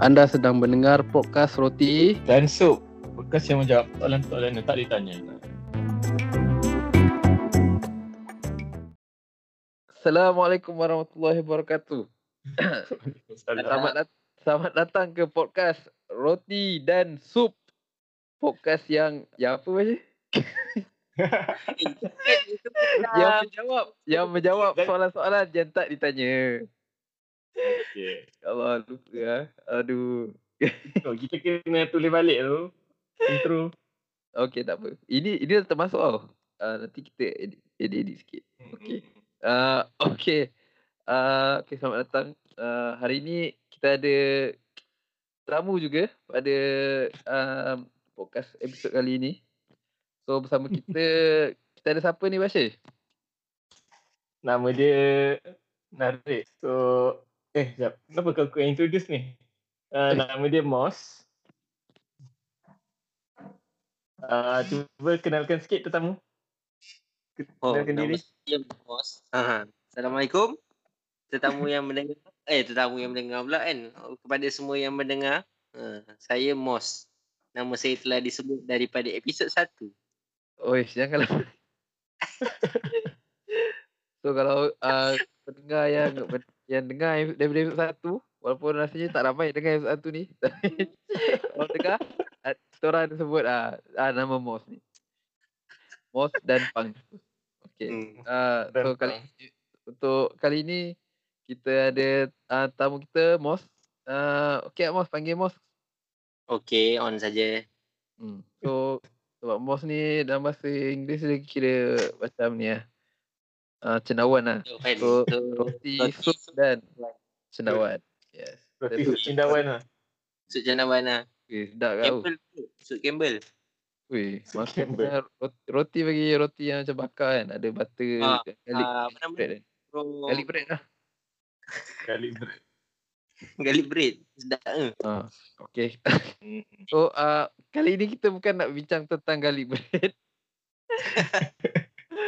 Anda sedang mendengar podcast Roti. Dan Sup Bekas yang menjawab soalan-soalan yang tak ditanya Assalamualaikum warahmatullahi wabarakatuh. Selamat, dat- selamat datang ke podcast Roti dan Sup. Podcast yang yang apa macam? yang menjawab yang menjawab soalan-soalan yang tak ditanya. Okay. Ya Allah lupa ah. Aduh. oh, Kita kena tulis balik tu Intro Okey tak apa. Ini ini dah termasuk tau. Uh, nanti kita edit, edit, edit sikit. Okey. Uh, okay. Uh, okay, selamat datang. Uh, hari ini kita ada tamu juga pada uh, podcast episod kali ini. So bersama kita, kita ada siapa ni Bashir? Nama dia Narik So Eh sekejap Kenapa kau kau introduce ni uh, Nama dia Moss uh, Cuba kenalkan sikit tetamu Oh, Kenalkan nama diri saya Bos. Ha. Assalamualaikum. Tetamu yang mendengar. Eh, tetamu yang mendengar pula kan. Oh, Kepada semua yang mendengar. Ha. Saya Mos. Nama saya telah disebut daripada episod 1. Oi, janganlah. so kalau uh, pendengar yang yang dengar daripada episod satu, walaupun rasanya tak ramai dengar episod satu ni. tapi kalau dengar, kita orang sebut ah uh, nama Mos ni. Mos dan Pang. Okay. Hmm. Uh, Dan so kali untuk kali ni kita ada uh, tamu kita Mos. Uh, okay Mos panggil Mos. Okey, on saja. Hmm. So sebab Mos ni dalam bahasa Inggeris dia kira macam ni lah. Uh, cendawan lah. So, Roti, roti, sup dan cendawan. Yes. Roti Betul. Cindawan lah Sud janawan lah. Weh, sedap kau. Campbell. Sud Campbell. Weh, Campbell. maksudnya roti, roti bagi roti yang macam bakar kan. Ada butter, Ah, garlic Ah, apa nama? bread kan. Garlic bread lah. Kali bread Garlic bread. Sedap ke? Ah, okay. so, uh, kali ni kita bukan nak bincang tentang garlic bread.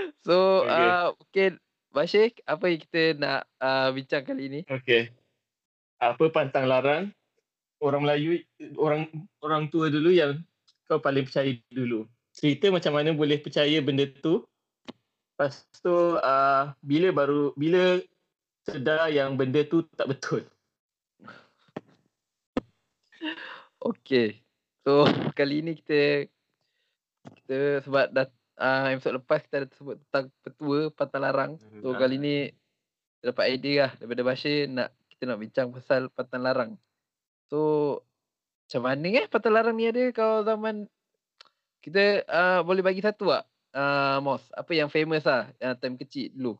so, Okay. uh, okay. Bashir, apa yang kita nak uh, bincang kali ni? Okay Apa pantang larang Orang Melayu Orang orang tua dulu yang Kau paling percaya dulu Cerita macam mana boleh percaya benda tu Lepas tu uh, Bila baru Bila Sedar yang benda tu tak betul Okay. So kali ni kita kita sebab dah uh, episod lepas kita ada sebut tentang petua pantang larang. So Hmm, kali ni kita dapat idea lah daripada Bashir nak kita nak bincang pasal pantang larang. So macam mana eh pantang larang ni ada kalau zaman kita uh, boleh bagi satu tak? Uh, Mos, apa yang famous lah yang time kecil dulu?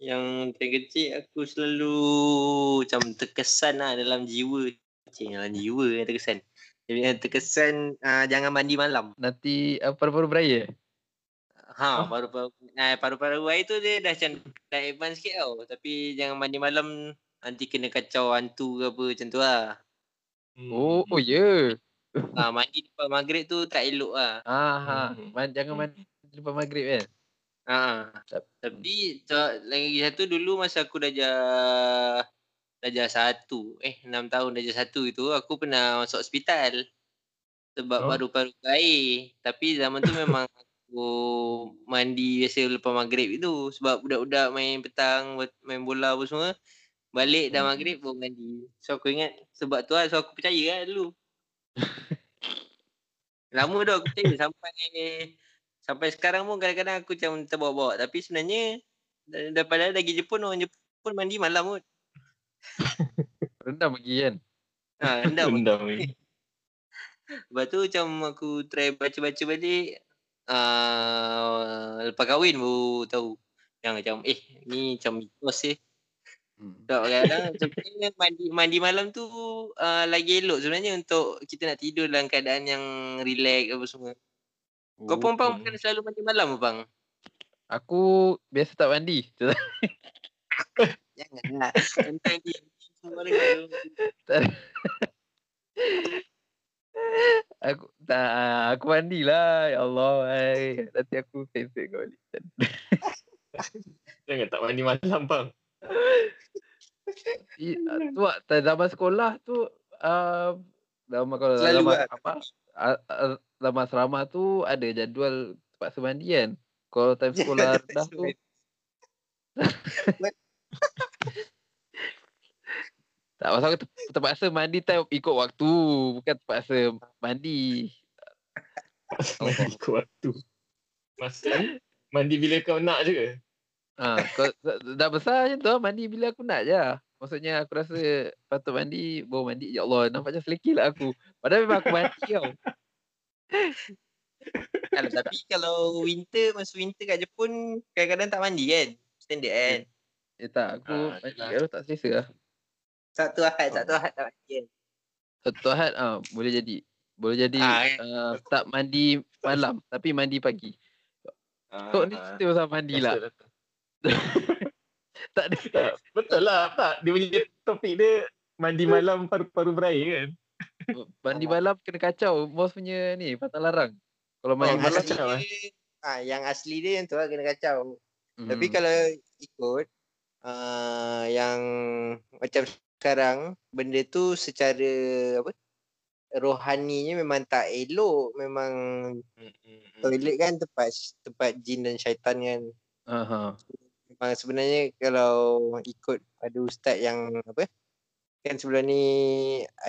Yang time kecil aku selalu macam terkesan lah dalam jiwa. Cik, dalam jiwa yang terkesan. Jadi yang terkesan uh, jangan mandi malam. Nanti uh, paru-paru beraya? Ha, Oh. paru-paru uh, paru-paru air tu dia dah macam dah advance sikit tau. Tapi jangan mandi malam nanti kena kacau hantu ke apa macam tu lah. Oh, oh ya. Yeah. Ha, mandi lepas maghrib tu tak elok lah. Ah, ha. Hmm. Man, jangan mandi lepas maghrib kan? Ha. Tap- Tapi tu- lagi satu dulu masa aku darjah darjah satu eh enam tahun darjah satu itu aku pernah masuk hospital sebab Oh. paru-paru air. Tapi zaman tu memang aku mandi biasa lepas maghrib itu sebab budak-budak main petang main bola apa semua balik dah Hmm. maghrib baru mandi. So aku ingat sebab tu lah so aku percaya lah dulu. Lama dah aku percaya sampai sampai sekarang pun kadang-kadang aku macam terbawa-bawa tapi sebenarnya da- daripada lagi Jepun orang Jepun mandi malam pun. Rendam lagi kan? Ha, rendah pun. Rendam ni. Lepas tu macam aku try baca-baca balik uh, lepas kahwin baru tahu yang macam eh ni macam mitos eh. Hmm. Tak kadang sebenarnya mandi mandi malam tu uh, lagi elok sebenarnya untuk kita nak tidur dalam keadaan yang relax apa semua. Kau pun bang Hmm. bukan selalu mandi malam ke bang? Aku biasa tak mandi. Janganlah. Dia. Semua. Aku tak aku mandilah. Ya Allah. Ay. Nanti aku sensor kau balik. Jangan tak mandi malam bang tu ah, zaman sekolah tu uh, dalam kalau Selalu dalam lah. apa uh, uh, dalam asrama tu ada jadual terpaksa mandi kan. Kalau time sekolah rendah tu tak pasal aku ter- terpaksa mandi time ikut waktu bukan terpaksa mandi. Mandi ikut waktu. Masa mandi bila kau nak je ke? Ha, kau dah- besar macam tu mandi bila aku nak je. Maksudnya aku rasa patut mandi, baru mandi. Ya Allah, nampak macam selekil lah aku. Padahal memang aku mandi tau. Kalau tapi kalau winter masa winter kat Jepun kadang-kadang tak mandi kan. Standard kan. Eh tak, aku Ah, mandi kalau tak selesa lah. Satu ahad, satu ahad tak mandi kan. Satu Ahad ah boleh jadi. Boleh jadi Ah, kan? uh, tak mandi malam tapi mandi pagi. Kau ni Ah, cerita pasal mandi lah. Tak ada. Tak, betul lah tak. Dia punya topik dia mandi malam paru-paru berair kan. Mandi malam kena kacau. Bos punya ni, patah larang. Kalau mandi yang malam kacau, dia, ah, yang asli dia yang tu lah kena kacau. Hmm. Tapi kalau ikut uh, yang macam sekarang benda tu secara apa rohaninya memang tak elok memang toilet kan tempat tempat jin dan syaitan kan Aha. memang sebenarnya kalau ikut ada ustaz yang apa kan sebelum ni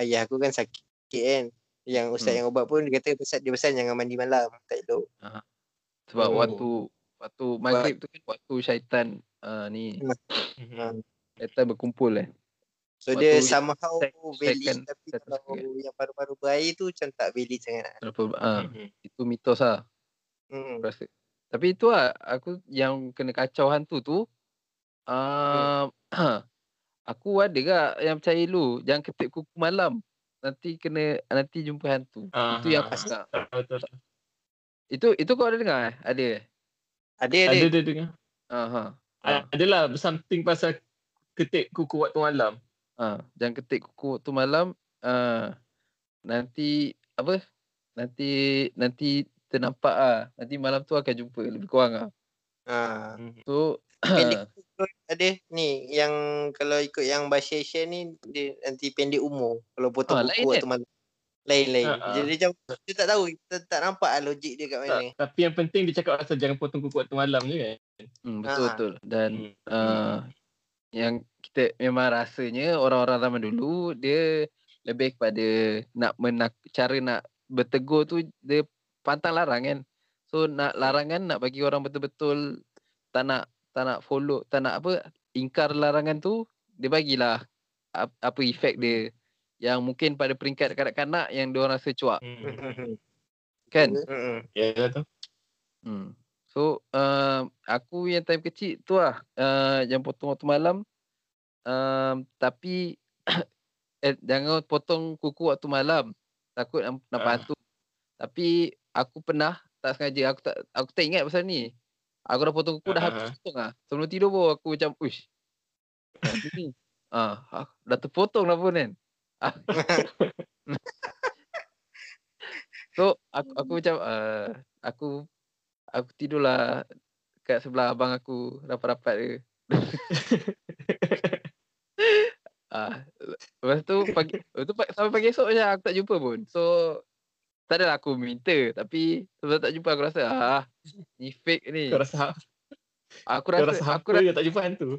ayah aku kan sakit kan yang ustaz Hmm. yang ubat pun dia kata pesan dia pesan jangan mandi malam tak elok Sebab Oh. waktu waktu maghrib tu kan waktu syaitan uh, ni Hmm. syaitan berkumpul eh. So Waktu dia somehow sec- valid second- tapi second kalau second. yang paru-paru berair tu macam tak valid sangat lah. Berapa ah Hmm. itu mitos lah Hmm. aku rasa. Tapi itu lah aku yang kena kacau hantu tu uh, aku ada gak yang percaya lu jangan ketik kuku malam. Nanti kena nanti jumpa hantu. Ah, Itu yang ah, aku. Betul, betul. Itu itu kau ada dengar eh? Ada. Ada ada. Ada dia dengar. Aha. Ah. Adalah something pasal ketik kuku waktu malam. Ha, jangan ketik kuku waktu malam. Uh, nanti apa? Nanti nanti ternampak ah. Nanti malam tu akan jumpa lebih kurang ah. Ha. So Pendek ada ni yang kalau ikut yang Bashir share ni dia nanti pendek umur kalau potong Ah, kuku waktu malam. Lain-lain. Ah, ah. Jadi macam kita tak tahu kita tak nampak lah logik dia kat mana. Tak, tapi yang penting dia cakap pasal jangan potong kuku waktu malam je kan. hmm, betul Ah. betul dan Hmm. uh, yang kita memang rasanya orang-orang zaman dulu dia lebih kepada nak menak cara nak bertegur tu dia pantang larang kan. So nak larangan nak bagi orang betul-betul tak nak tak nak follow tak nak apa ingkar larangan tu dia bagilah ap- apa efek dia yang mungkin pada peringkat kanak-kanak yang dia orang rasa cuak Hmm. kan. Hmm. Ya lah tu. Hmm. So uh, aku yang time kecil tu lah uh, yang potong waktu malam um, tapi eh, jangan potong kuku waktu malam takut nam- nampak Ah. hantu. Tapi aku pernah tak sengaja aku tak aku tak ingat pasal ni. Aku dah potong kuku dah habis Ah. potong ah. Sebelum tidur baru aku macam uish. Ah, ni. Ah, aku dah terpotong dah pun kan. Ah. so aku aku macam uh, aku aku tidurlah kat sebelah abang aku rapat-rapat dia. ah, lepas tu pagi lepas tu pa- sampai pagi esok macam aku tak jumpa pun. So tak adalah aku minta tapi sebab tak jumpa aku rasa ah ni fake ni. Kau rasa Aku rasa rasa aku rasa je tak jumpa hantu.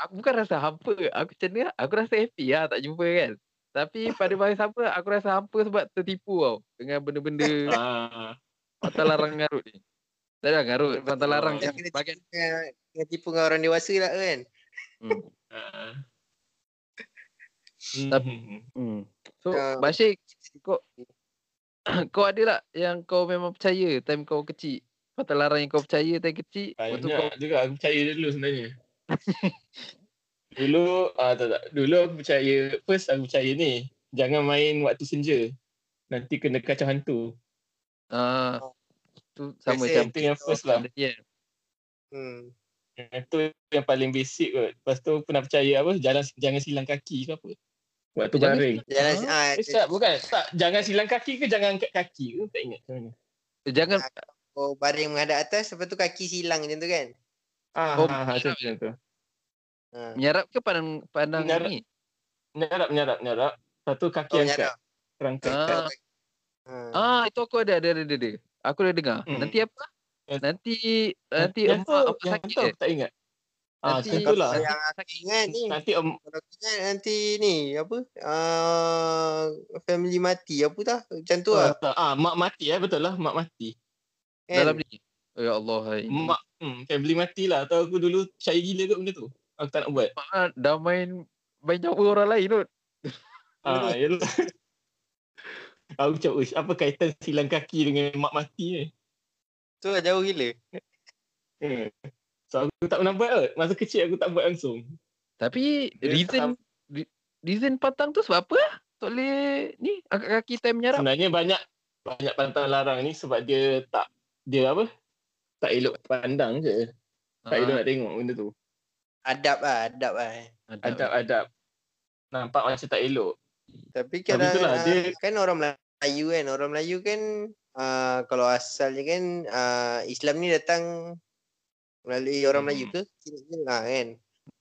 aku bukan rasa hampa. Aku macam ni, aku rasa happy lah tak jumpa kan. Tapi pada masa sama aku rasa hampa sebab tertipu tau dengan benda-benda Ah. larang ngarut ni. Tak ada ngarut, patah larang Betul. yang Kena bagian kena tipu dengan orang dewasa lah kan. hmm. Tapi-. Hmm. So, Ah. Bashir, kau kau ada tak yang kau memang percaya time kau kecil? Patah larang yang kau percaya time kecil, tu kau Banyak juga aku percaya dulu sebenarnya. dulu ah tak tak. Dulu aku percaya first aku percaya ni. Jangan main waktu senja. Nanti kena kacau hantu. ah tu sama macam Itu yang first lah. Yeah. Hmm. Itu yang paling basic kot. Lepas tu pernah percaya apa? Jalan jangan silang kaki ke apa? Waktu Jangan baring. Jalan Ah, ah, Eh, tak, bukan. Tak, jangan silang kaki ke jangan angkat kaki ke? Tak ingat macam mana. Jangan oh, baring menghadap atas lepas tu kaki silang macam tu kan. Ah, Oh, ah, ah, macam tu. Ha. menyarap ke pandang pandang Menyarap. ni? Menyarap, menyarap, menyarap. Satu kaki Oh, angkat. nyarap. Terangkat. Ah. Ha. Ah, itu aku ada, ada, ada, ada. Aku dah dengar. Hmm. Nanti apa? Yang- Nanti nanti yang emak apa yang sakit tu eh? tak ingat. Ah, Nanti tu lah. Yang aku ingat ni, Nanti kalau aku ingat nanti ni apa? Uh, family mati apa tak? Macam tu lah. ah, mak mati eh betul lah mak mati. Kan? Dalam ni. Oh, ya Allah. hai. Mak hmm, family mati lah. Tahu aku dulu percaya gila kat benda tu. Aku tak nak buat. Mak ah, dah main main nyawa orang lain tu. Ah, yalah. Aku macam, "Uish, apa kaitan silang kaki dengan mak mati ni? Tu lah jauh gila. Hmm. So aku tak pernah buat kot. Masa kecil aku tak buat langsung. Tapi Dia reason re- reason pantang tu sebab apa? lah? Tak boleh ni angkat kaki time menyarap. Sebenarnya banyak banyak pantang larang ni sebab dia tak dia apa? Tak elok pandang je. Tak elok nak tengok benda tu. Adab lah, adab lah. Adab-adab. Nampak macam tak elok. Tapi Tapi kadang itulah, uh, dia- kan orang Melayu kan, orang Melayu kan uh, kalau asalnya kan uh, Islam ni datang melalui orang Hmm. Melayu ke? Kira-kira lah kan.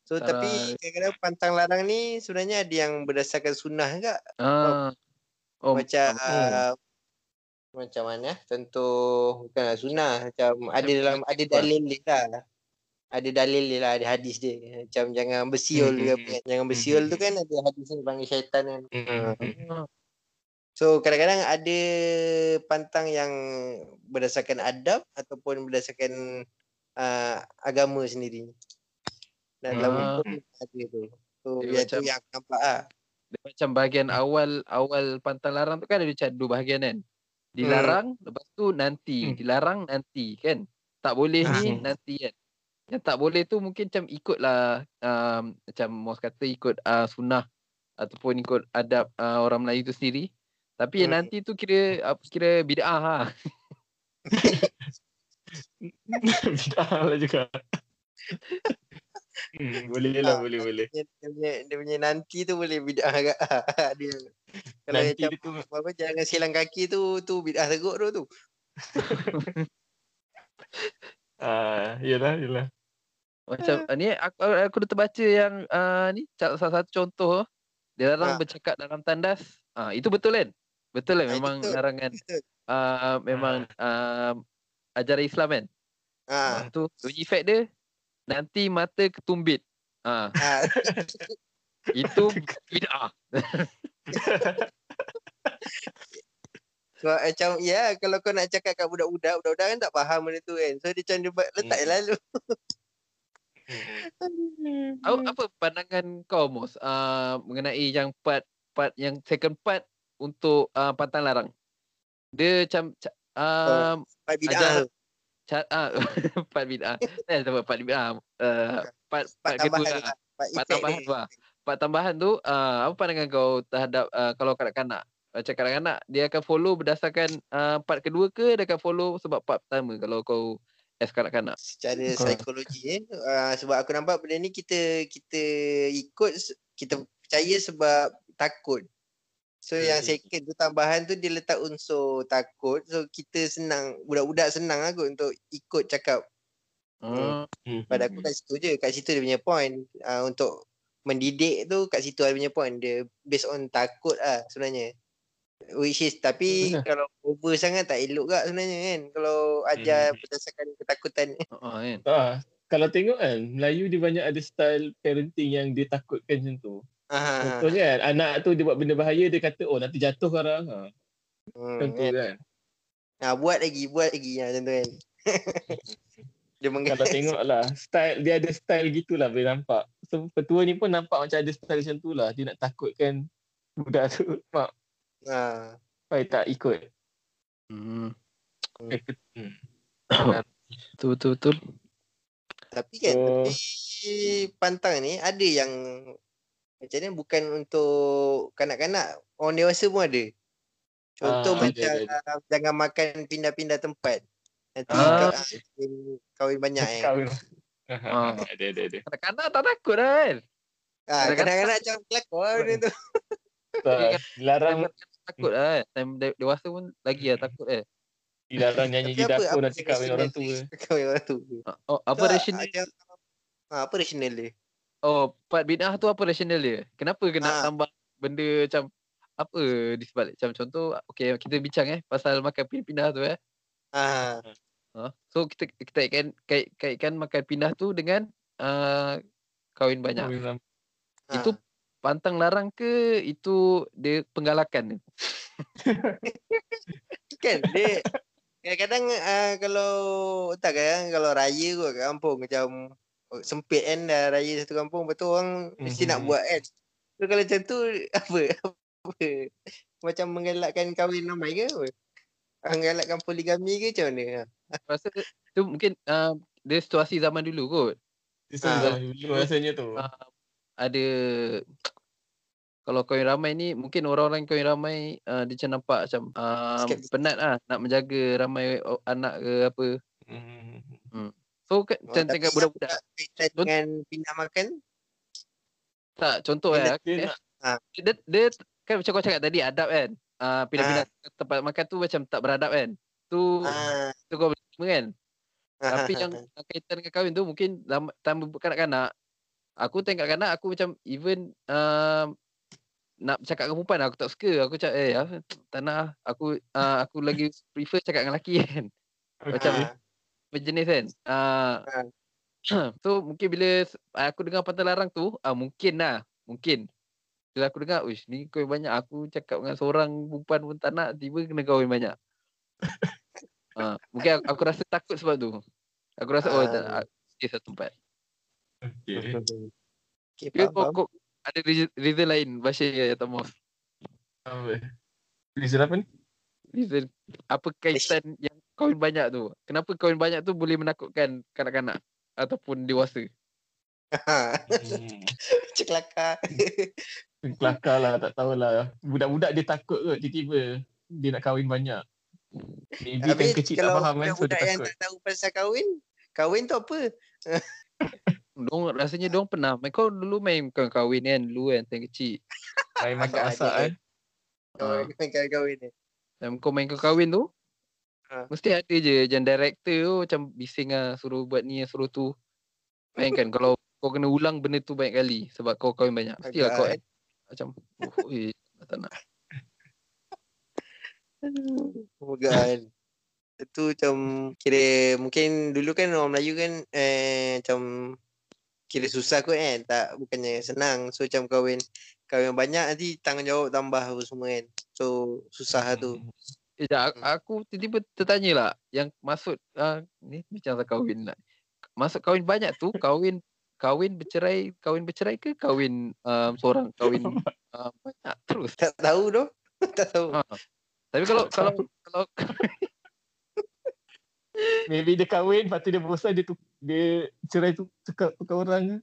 So Tak tapi kadang-kadang pantang larang ni sebenarnya ada yang berdasarkan sunnah juga. Ah. Oh, macam uh, macam mana? Contoh bukanlah sunnah, macam ada dalam ada dalil dia lah. Ada dalil dia lah, ada hadis dia. Macam jangan bersiul ke apa kan. Jangan bersiul tu kan ada hadis ni panggil syaitan kan. Hmm. Ah. So kadang-kadang ada pantang yang berdasarkan adab ataupun berdasarkan uh, agama sendiri. Dan dalam Ah. hukum ada tu. So Dia yang tu macam- yang aku nampak lah. Dia macam bahagian awal awal pantang larang tu kan ada macam dua bahagian kan. Dilarang lepas tu nanti, Hmm. dilarang nanti kan. Tak boleh ni Hmm. nanti kan. Yang tak boleh tu mungkin macam ikutlah um, macam Mos kata ikut uh, sunnah ataupun ikut adab uh, orang Melayu tu sendiri. Tapi yang nanti tu kira apa kira bid'ah ha. Bid'ah lah juga. hmm, boleh lah, Ah, boleh, boleh. Dia, dia, punya, dia punya nanti tu boleh bid'ah agak. yang kalau Nanti macam dia tu apa jangan silang kaki tu tu bid'ah teruk tu tu. Ah, yelah, yelah. Macam uh, ni aku, aku dah terbaca yang uh, ni salah satu contoh dilarang Ah. bercakap dalam tandas. Ah itu betul kan? Betul kan Ah, memang betul. larangan Betul. uh, memang uh, ajaran Islam kan. Ha. Ah tu bunyi efek dia nanti mata ketumbit. Ah ha. itu bid'ah. Sebab macam ya kalau kau nak cakap kat budak-budak, budak-budak kan tak faham benda tu kan. So dia macam dia letak Hmm. lalu. Apa, apa pandangan kau Mos uh, mengenai yang part part yang second part untuk uh, pantang larang? Dia macam ca- uh, bid'ah Ajar-. Cat ah part bid'ah. Eh tak apa part bid'ah. Uh, part Part part kedua tambahan lah. tu lah. Part Part effect tambahan tu lah. Part tambahan tu uh, apa pandangan kau terhadap uh, kalau kanak-kanak? Macam kanak-kanak dia akan follow berdasarkan uh, part kedua ke dia akan follow sebab part pertama kalau kau as kanak-kanak? secara Kau- psikologi eh uh, sebab aku nampak benda ni kita kita ikut kita percaya sebab takut so yang Hmm. second tu tambahan tu dia letak unsur takut so kita senang budak-budak senang lah kot untuk ikut cakap Hmm. pada aku kat situ je kat situ dia punya point uh, untuk mendidik tu kat situ ada punya point dia based on takut lah sebenarnya which is tapi Betul. kalau over sangat tak elok gak sebenarnya kan kalau ajar Hmm. berdasarkan ketakutan Uh, kan. Ah, kalau tengok kan, Melayu dia banyak ada style parenting yang dia takutkan macam tu. Contohnya kan, anak tu dia buat benda bahaya, dia kata, oh nanti jatuh sekarang. Ha, hmm, contoh kan? kan. Ah, buat lagi, buat lagi ha, macam tu kan. dia menggas. Kalau tengok lah, style, dia ada style gitulah boleh nampak. So, petua ni pun nampak macam ada style macam tu lah. Dia nak takutkan budak tu, mak, Ha. supaya tak ikut. Hmm. Eh, hmm. Betul betul betul. Tapi kan, Oh. tapi pantang ni ada yang macam ni bukan untuk kanak-kanak, orang dewasa pun ada. Contoh Ah, ada, macam ada, jangan makan pindah-pindah tempat. Nanti Ah. kahwin, kahwin banyak eh. Kahwin. Ah. ada, ada, ada. Kanak-kanak tak takut lah kan? Ah, kanak-kanak macam kelakar benda tu. Tak, dilarang, takut lah kan? Time de- dewasa pun lagi lah takut eh. dilarang nyanyi di apa- dapur apa nanti kahwin orang tua. Kahwin orang tua. Oh, apa Tak, rasional? ada- Ah, apa rasional dia? Oh, part bid'ah tu apa rasional dia? Kenapa kena Ah. tambah benda macam apa di sebalik macam contoh okey kita bincang eh pasal makan pindah-pindah tu eh. Ah, Ha? So kita kita kaitkan kait, kaitkan makan pindah tu dengan uh, kahwin banyak. Kahwin ram- Itu ah. pantang larang ke itu dia penggalakan? kan dia kadang-kadang uh, kalau tak kan kalau raya kot kat kampung macam sempit kan dah raya satu kampung betul orang mesti nak Mhm. buat kan. So kalau macam tu apa? apa? Macam menggalakkan kahwin ramai ke apa? Ah, Menggalakkan poligami ke macam mana? Rasa tu mungkin uh, dia situasi zaman dulu kot. Itu Ah. zaman dulu rasanya tu. Ah. Ada kalau kahwin ramai ni mungkin orang-orang kahwin ramai uh, dia macam nampak macam uh, penat lah nak menjaga ramai anak ke apa. Hmm. So kan Oh, macam tapi tengok budak-budak Kaitan dengan pindah makan? tak contoh eh, Dia eh, nak dia, dia kan macam kau cakap tadi adab kan. Uh, pindah-pindah tempat makan tu macam tak beradab kan. Tu Ah, tu kau boleh terima kan. Tapi ah, yang kaitan dengan kahwin tu mungkin lama- time kanak-kanak aku tengok kanak aku macam even uh, nak cakap dengan perempuan aku tak suka. Aku cakap eh tak nak lah. aku uh, aku lagi prefer cakap dengan lelaki kan. Macam ah, berjenis kan. Uh, so mungkin bila aku dengar pantai larang tu uh, mungkin lah mungkin bila aku dengar uish ni kau banyak aku cakap dengan seorang perempuan pun tak nak tiba kena kahwin banyak. uh, mungkin aku, aku rasa takut sebab tu. Aku rasa oh tak Ah. nak stay satu tempat. Okay. Okay, kau, kau ada reason, lain Bashir ya tak mau. Apa? Reason apa ni? Reason apa kaitan yang kahwin banyak tu? Kenapa kahwin banyak tu boleh menakutkan kanak-kanak ataupun dewasa? Macam kelakar. Kelakar lah, tak tahulah. Budak-budak dia takut kot tiba-tiba dia nak kahwin banyak. Maybe Habis kecil tak faham kan, so dia budak-budak yang takut. tak tahu pasal kahwin, kahwin tu apa? Dong rasanya dong pernah. Main kau dulu main bukan kahwin kan dulu kan time kecil. Main masak-masak Agak kan. Ah. Kahwin kahwin ni. Time kau main kau kahwin tu Ha. Mesti ada je Yang director tu Macam bising lah Suruh buat ni Suruh tu Bayangkan kalau Kau kena ulang benda tu banyak kali Sebab kau kahwin banyak Mestilah kau Agak, Macam oh, eh, Tak nak Moga kan. Itu macam kira mungkin dulu kan orang Melayu kan eh macam kira susah kot kan. Tak bukannya senang. So macam kahwin kahwin banyak nanti tanggungjawab tambah apa semua kan. So susah lah tu. Eh, jap, aku, aku tiba-tiba tertanya lah Yang maksud uh, Ni macam tak kahwin lah Maksud kahwin banyak tu Kahwin Kahwin bercerai Kahwin bercerai ke Kahwin um, Seorang Kahwin uh, Banyak terus Tak tahu tu. tak tahu. ha. Tapi kalau Kalau Kalau Maybe dia kahwin, lepas tu dia bosan, dia, tu, dia cerai tu tukar, tukar orang ke.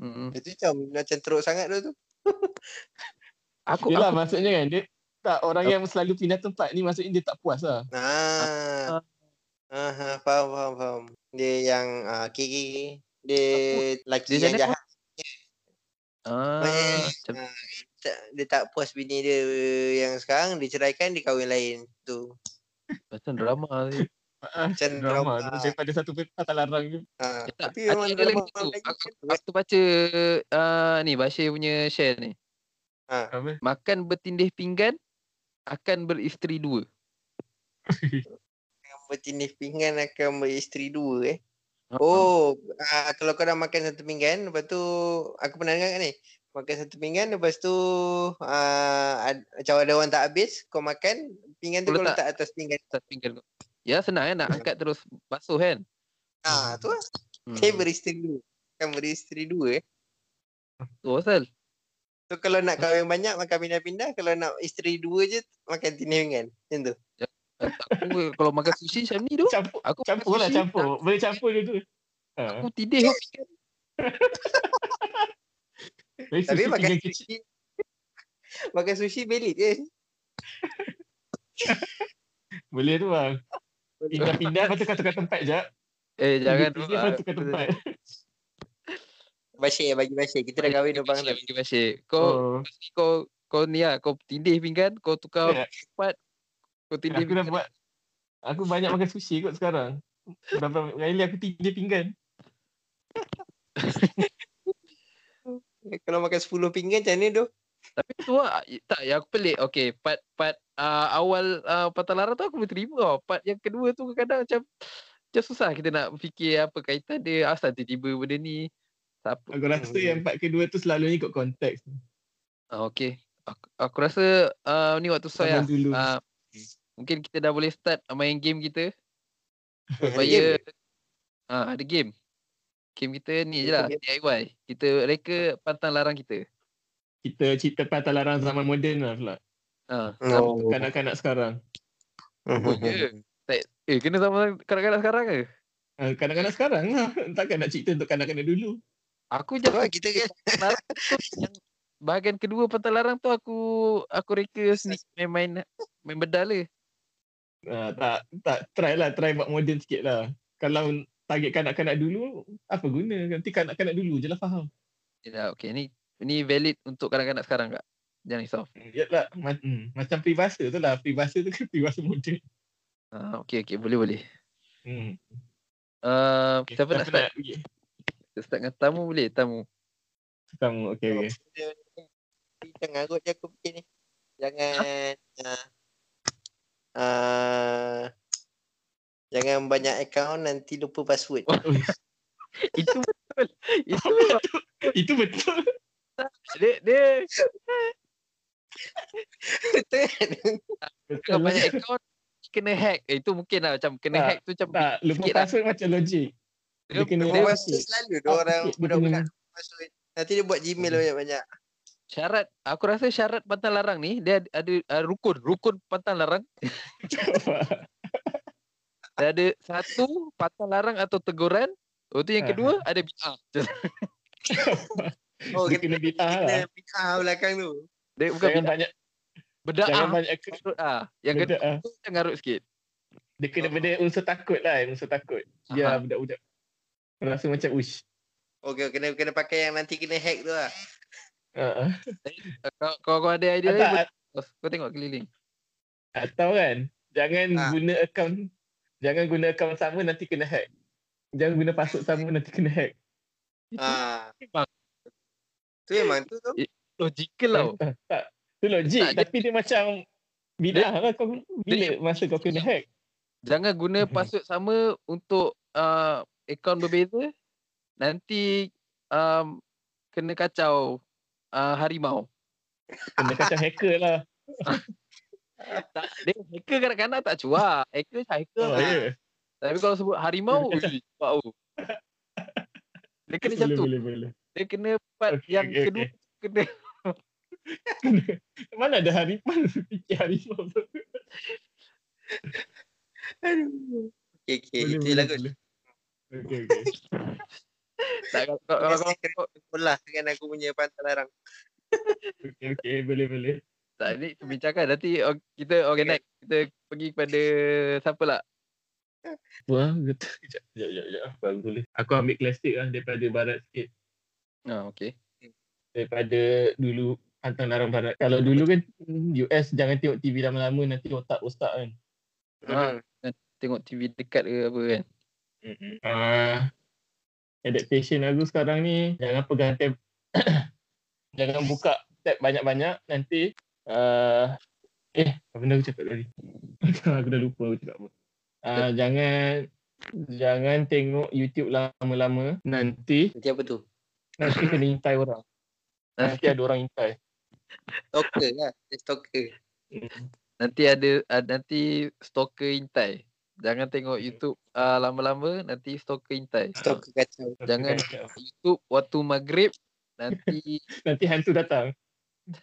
hmm, Itu macam macam teruk sangat tu tu. Aku Yelah aku, maksudnya kan, dia tak orang yang selalu pindah tempat ni maksudnya dia tak puas lah. Ah. Ah, ah, faham faham faham. Dia yang ah okay, okay, okay. Dia lelaki Dia yang macam jahat. ah, Eh, macam, ah, tak, dia tak puas bini dia yang sekarang dia ceraikan dia kahwin lain tu. macam drama ni. Ah, Macam drama drama. daripada satu patah larang tu. Ha, Eh, tak, tapi memang lagi drama satu. Melayu Aku, kan aku baca uh, ni Bashir punya share ni. Apa? Makan bertindih pinggan akan beristeri dua. yang bertindih pinggan akan beristeri dua eh. Ha, Oh, uh, kalau kau dah makan satu pinggan, lepas tu aku pernah dengar kat ni. Makan satu pinggan, lepas tu uh, ad, macam ada orang tak habis, kau makan, pinggan tu Kau letak. letak atas pinggan. atas pinggan kau. Ya senang kan nak angkat terus basuh kan. Ah, tu lah. Hmm. Okay, beristeri dua. Kan beristeri dua eh. Tu pasal. So kalau nak kahwin banyak, makan pindah-pindah. Kalau nak isteri dua je, makan tindih pinggan. Macam tu. Aku kalau makan sushi macam ni tu, Campur, aku campur lah sushi, campur. Boleh campur dia tu. Ha. Aku tidih kau pinggan. Tapi makan sushi, makan sushi belit je. Boleh tu bang. Pindah-pindah lepas tu kau tukar tempat je. Eh jangan lepas tu tukar tempat. Bashir bagi Bashir. Kita dah kahwin dah bang. Bagi Bashir. Kau Oh. kau kau ni lah, kau tindih pinggan, kau tukar Ya. tempat, kau tindih Aku dah pinggan. buat Aku banyak makan sushi kot sekarang. Berapa kali aku tindir pinggan. Kalau makan 10 pinggan macam ni tu. Tapi tu lah. Tak, yang aku pelik. Okay, part part uh, awal uh, patah larang tu aku boleh terima tau. Part yang kedua tu kadang macam macam susah kita nak fikir apa kaitan dia. Asal tiba-tiba benda ni. Siapa? Aku rasa yang part kedua tu selalunya ikut konteks. Ah, okay. Aku, aku rasa uh, ni waktu saya. Zaman dulu. Uh, mungkin kita dah boleh start main game kita. Supaya uh, ada game. Game kita ni je lah. DIY. Kita reka pantang larang kita. Kita cerita patah larang zaman moden lah pula. Uh, Oh. Kanak-kanak sekarang. Oh, ya. Eh, kena sama kanak-kanak sekarang ke? Ah, Kanak-kanak sekarang lah. Takkan nak cerita untuk kanak-kanak dulu. Aku lah, kita kan yang bahagian kedua pantang larang tu aku aku reka sneak main-main main bedal le. Ah, tak, tak. Try lah. Try buat moden sikit lah. Kalau target kanak-kanak dulu, apa guna? Nanti kanak-kanak dulu je lah faham. Ya, okey ni ni valid untuk kanak-kanak sekarang kak. Jangan risau. Yalah, ma- hmm, macam peribahasa tu lah. Peribahasa tu kan peribahasa moden. Ah, okey okey boleh boleh. Hmm. Uh, Okay. siapa nak start? pergi? Kita start dengan tamu boleh? Tamu. Kamu, okay, okay. Jangan arut je aku fikir ni. Jangan uh, uh, Jangan banyak account nanti lupa password. Itu betul. Itu betul. Itu betul. dia dia Betul kan? Kalau lah. banyak account kena hack. Eh, itu mungkin lah macam kena Tak, hack tu macam Tak, lupa lah. password macam logik. Dia Dia, kena dia, sikit. selalu dia Ah, orang budak-budak password. Nanti dia buat Gmail banyak-banyak. syarat aku rasa syarat pantang larang ni dia ada, ada uh, rukun rukun pantang larang dia ada satu pantang larang atau teguran Lepas tu yang Ah. kedua ada bid'ah. Oh, Dia kena kena bid'ah lah. kena bid'ah belakang tu. Dia bukan Jangan banyak bedah. jangan banyak ke- ah. Yang kedua ah. tu jangan ngarut sikit. Dia kena benda unsur takut lah, unsur takut. Ya, budak-budak. Rasa macam ush. Okey, kena kena pakai yang nanti kena hack tu lah. Uh, Kau, kau, kau ada idea atau, lain, boleh- kau tengok keliling. atau kan, jangan Ah. guna akaun jangan guna akaun sama nanti kena hack. Jangan guna password sama nanti kena hack. Ah, tu memang tu tu. logical tau. Tak, tak. Itu logik. Tak, dia- tapi dia macam bidah lah kau bila masa kau kena hack. Jangan guna password sama untuk uh, akaun berbeza. Nanti um, kena kacau uh, harimau. Kena kacau hacker lah. Tak, dia hacker kanak-kanak tak cuak. Hacker hacker. Oh, lah. ya. Tapi kalau sebut harimau, Kena ui, bau. Dia kena macam Boleh, tu. boleh, boleh. Dia kena part Okey, yang okey, kedua kena Mana ada harimau fikir harimau tu. Aduh. Okey, okey. Boleh, Itu boleh, lah kot. boleh. Okey, okey. tak kalau kalau, kena Sekolah dengan aku punya pantai larang. Okey, okey, boleh, boleh. tak ni perbincangan nanti kita organize kita pergi kepada siapa lah. Wah, betul. Sekejap, sekejap, sekejap, sekejap. Baru tulis. Aku ambil klasik lah daripada barat sikit. Ha okey. Daripada dulu hantar larang barat. Kalau dulu kan US jangan tengok TV lama-lama nanti otak rosak kan. Ha, tengok TV dekat ke apa kan. Uh, adaptation lagu sekarang ni jangan pegang tab jangan buka tab banyak-banyak nanti uh, eh apa benda aku cakap tadi aku dah lupa aku cakap apa uh, jangan jangan tengok YouTube lama-lama nanti Nanti apa tu? nanti kena intai orang nanti ada orang intai Stalker lah. Stalker. Nanti ada nanti stalker intai. Jangan tengok YouTube uh, lama-lama nanti stalker intai. Stalker kacau. Jangan YouTube waktu maghrib nanti nanti hantu datang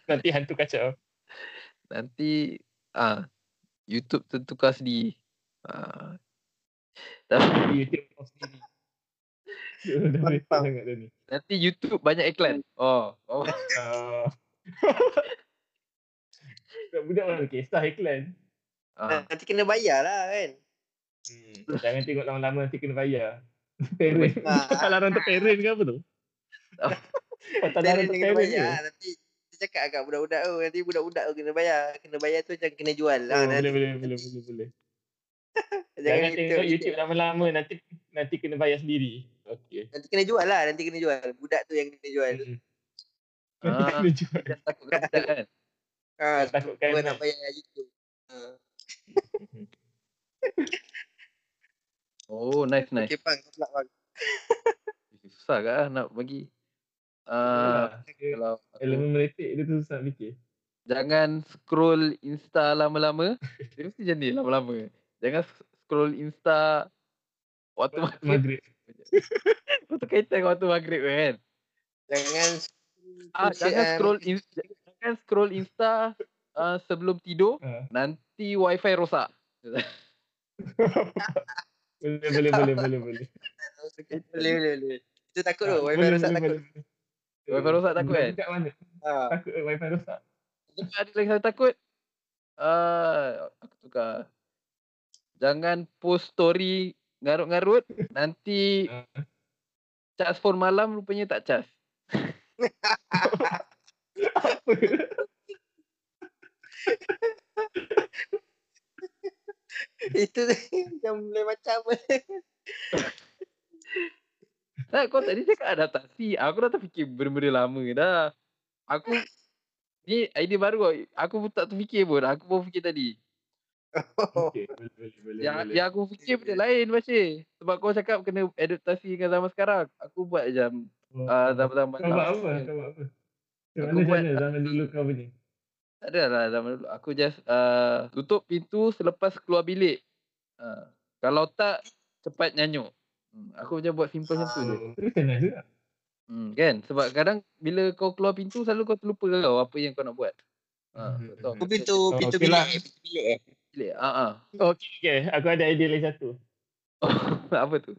nanti hantu kacau nanti ah YouTube tentukan sendiri. Ah. Tapi YouTube kau sendiri dah boleh Mantap. sangat dah ni nanti YouTube banyak iklan. Oh, oh. Ah. Budak mana kisah iklan. Ah. Nanti kena bayar lah kan. Hmm. Jangan tengok lama-lama nanti kena bayar. Parent. Ah. Patalaran untuk parent ke apa tu? Oh. Untuk dia kena parent ke? bayar. Nanti dia cakap agak budak-budak tu. Nanti budak-budak tu kena bayar. Kena bayar tu macam kena jual lah. Oh, nanti, boleh, boleh, boleh, boleh, boleh. jangan Jangan tengok YouTube lama-lama nanti nanti kena bayar sendiri. Okey. Nanti kena jual lah. Nanti kena jual. Budak tu yang kena jual. Hmm. Ah, Kena jual. takut kan. Ah, Takutkan Gua nak bayar YouTube. Ah. Oh, nice nice. Okay, bang. Kau pula bang. Susah ke ah nak bagi. Ah, dia- kalau aku, Elemen merepek dia tu susah fikir. jangan scroll Insta lama-lama. Dia mesti macam ni lama-lama. Jangan scroll Insta waktu maghrib. Maghrib. Waktu kaitan dengan waktu maghrib kan. Jangan Ah, jangan scroll in, jangan scroll Insta uh, sebelum tidur. Ah. Nanti wifi rosak. boleh, boleh, boleh, boleh, boleh. boleh boleh boleh. Itu takut tu. Ah, Wifi boleh, rosak takut. boleh. Wifi rosak takut kan? Dekat mana? Ah. Takut wifi rosak. Ada lagi satu takut. Uh, aku tukar. Jangan post story ngarut-ngarut. Nanti charge phone malam rupanya tak charge. Apa? Itu yang boleh macam. Tak, kau tadi cakap adaptasi. Aku dah terfikir benda-benda lama dah. Aku ni idea baru kau. Aku pun tak terfikir pun. Aku pun fikir tadi. Okey, boleh, boleh, boleh. Yang, boleh. yang aku fikir benda lain Bashir. Sebab kau cakap kena adaptasi dengan zaman sekarang. Aku buat macam Oh. uh, zaman-zaman Kau buat apa? Kau buat apa? Macam mana zaman dulu kau punya? Tak ada lah zaman dulu. Aku just uh, tutup pintu selepas keluar bilik. Uh, kalau tak, cepat nyanyuk. Hmm, aku macam buat simple macam tu je. Juga. Hmm, kan? Sebab kadang bila kau keluar pintu, selalu kau terlupa kau apa yang kau nak buat. Ha, Hmm. betul. Aku pintu Oh, pintu okey bilik lah. Pintu bilik eh. Bilik. Ah, ah. Okey, okay. Aku ada idea lagi satu. apa tu?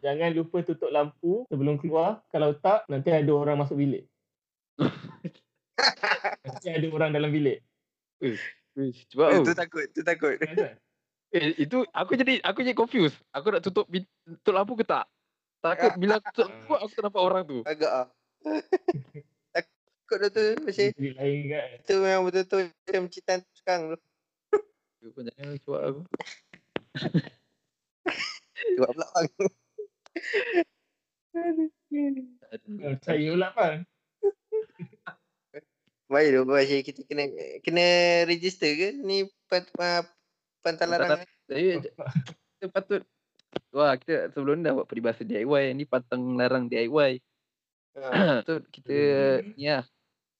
Jangan lupa tutup lampu sebelum keluar. Kalau tak, nanti ada orang masuk bilik. nanti ada orang dalam bilik. Wish, Cuba oh. Itu takut, itu takut. Kan? Eh, itu aku jadi aku jadi confused. Aku nak tutup tutup lampu ke tak? Takut bila aku tutup lampu aku tak nampak orang tu. Agak ah. takut dah tu macam Bilik lain kan. itu memang betul-betul macam cerita sekarang tu. Kau jangan cuba aku. Buat pula bang. Oh, Saya pula bang. Baik tu Basyir kita kena kena register ke ni pan, pan, pantai larang. Tapi kita patut Wah, kita sebelum ni dah buat peribahasa DIY. Ni pantang larang DIY. Ha. tu kita ni lah.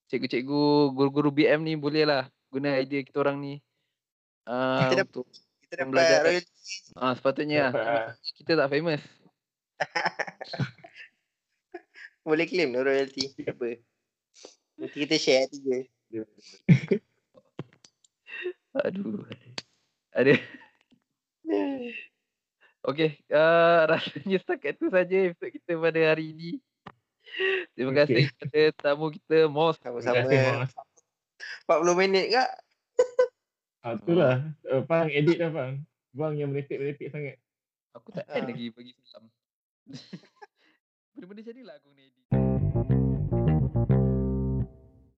Cikgu-cikgu, guru-guru BM ni boleh lah guna idea kita orang ni. Uh, Kita dapat- untuk Kita dapat Pembelajaran. royalty. ah sepatutnya lah. Ah. Kita tak famous. Boleh claim tu royalty. Apa. Nanti kita share tiga. Aduh. Ada. Okey, uh, rasanya setakat tu saja episod kita pada hari ini. Terima kasih kepada tamu kita Mos. Terima Sama-sama. kasih, Mas. 40 minit kak. Ah, itulah. Uh, bang, edit dah bang. Bang yang merepek-merepek sangat. Aku tak Ah. end lagi bagi salam. Benda-benda macam ni lah aku ni edit.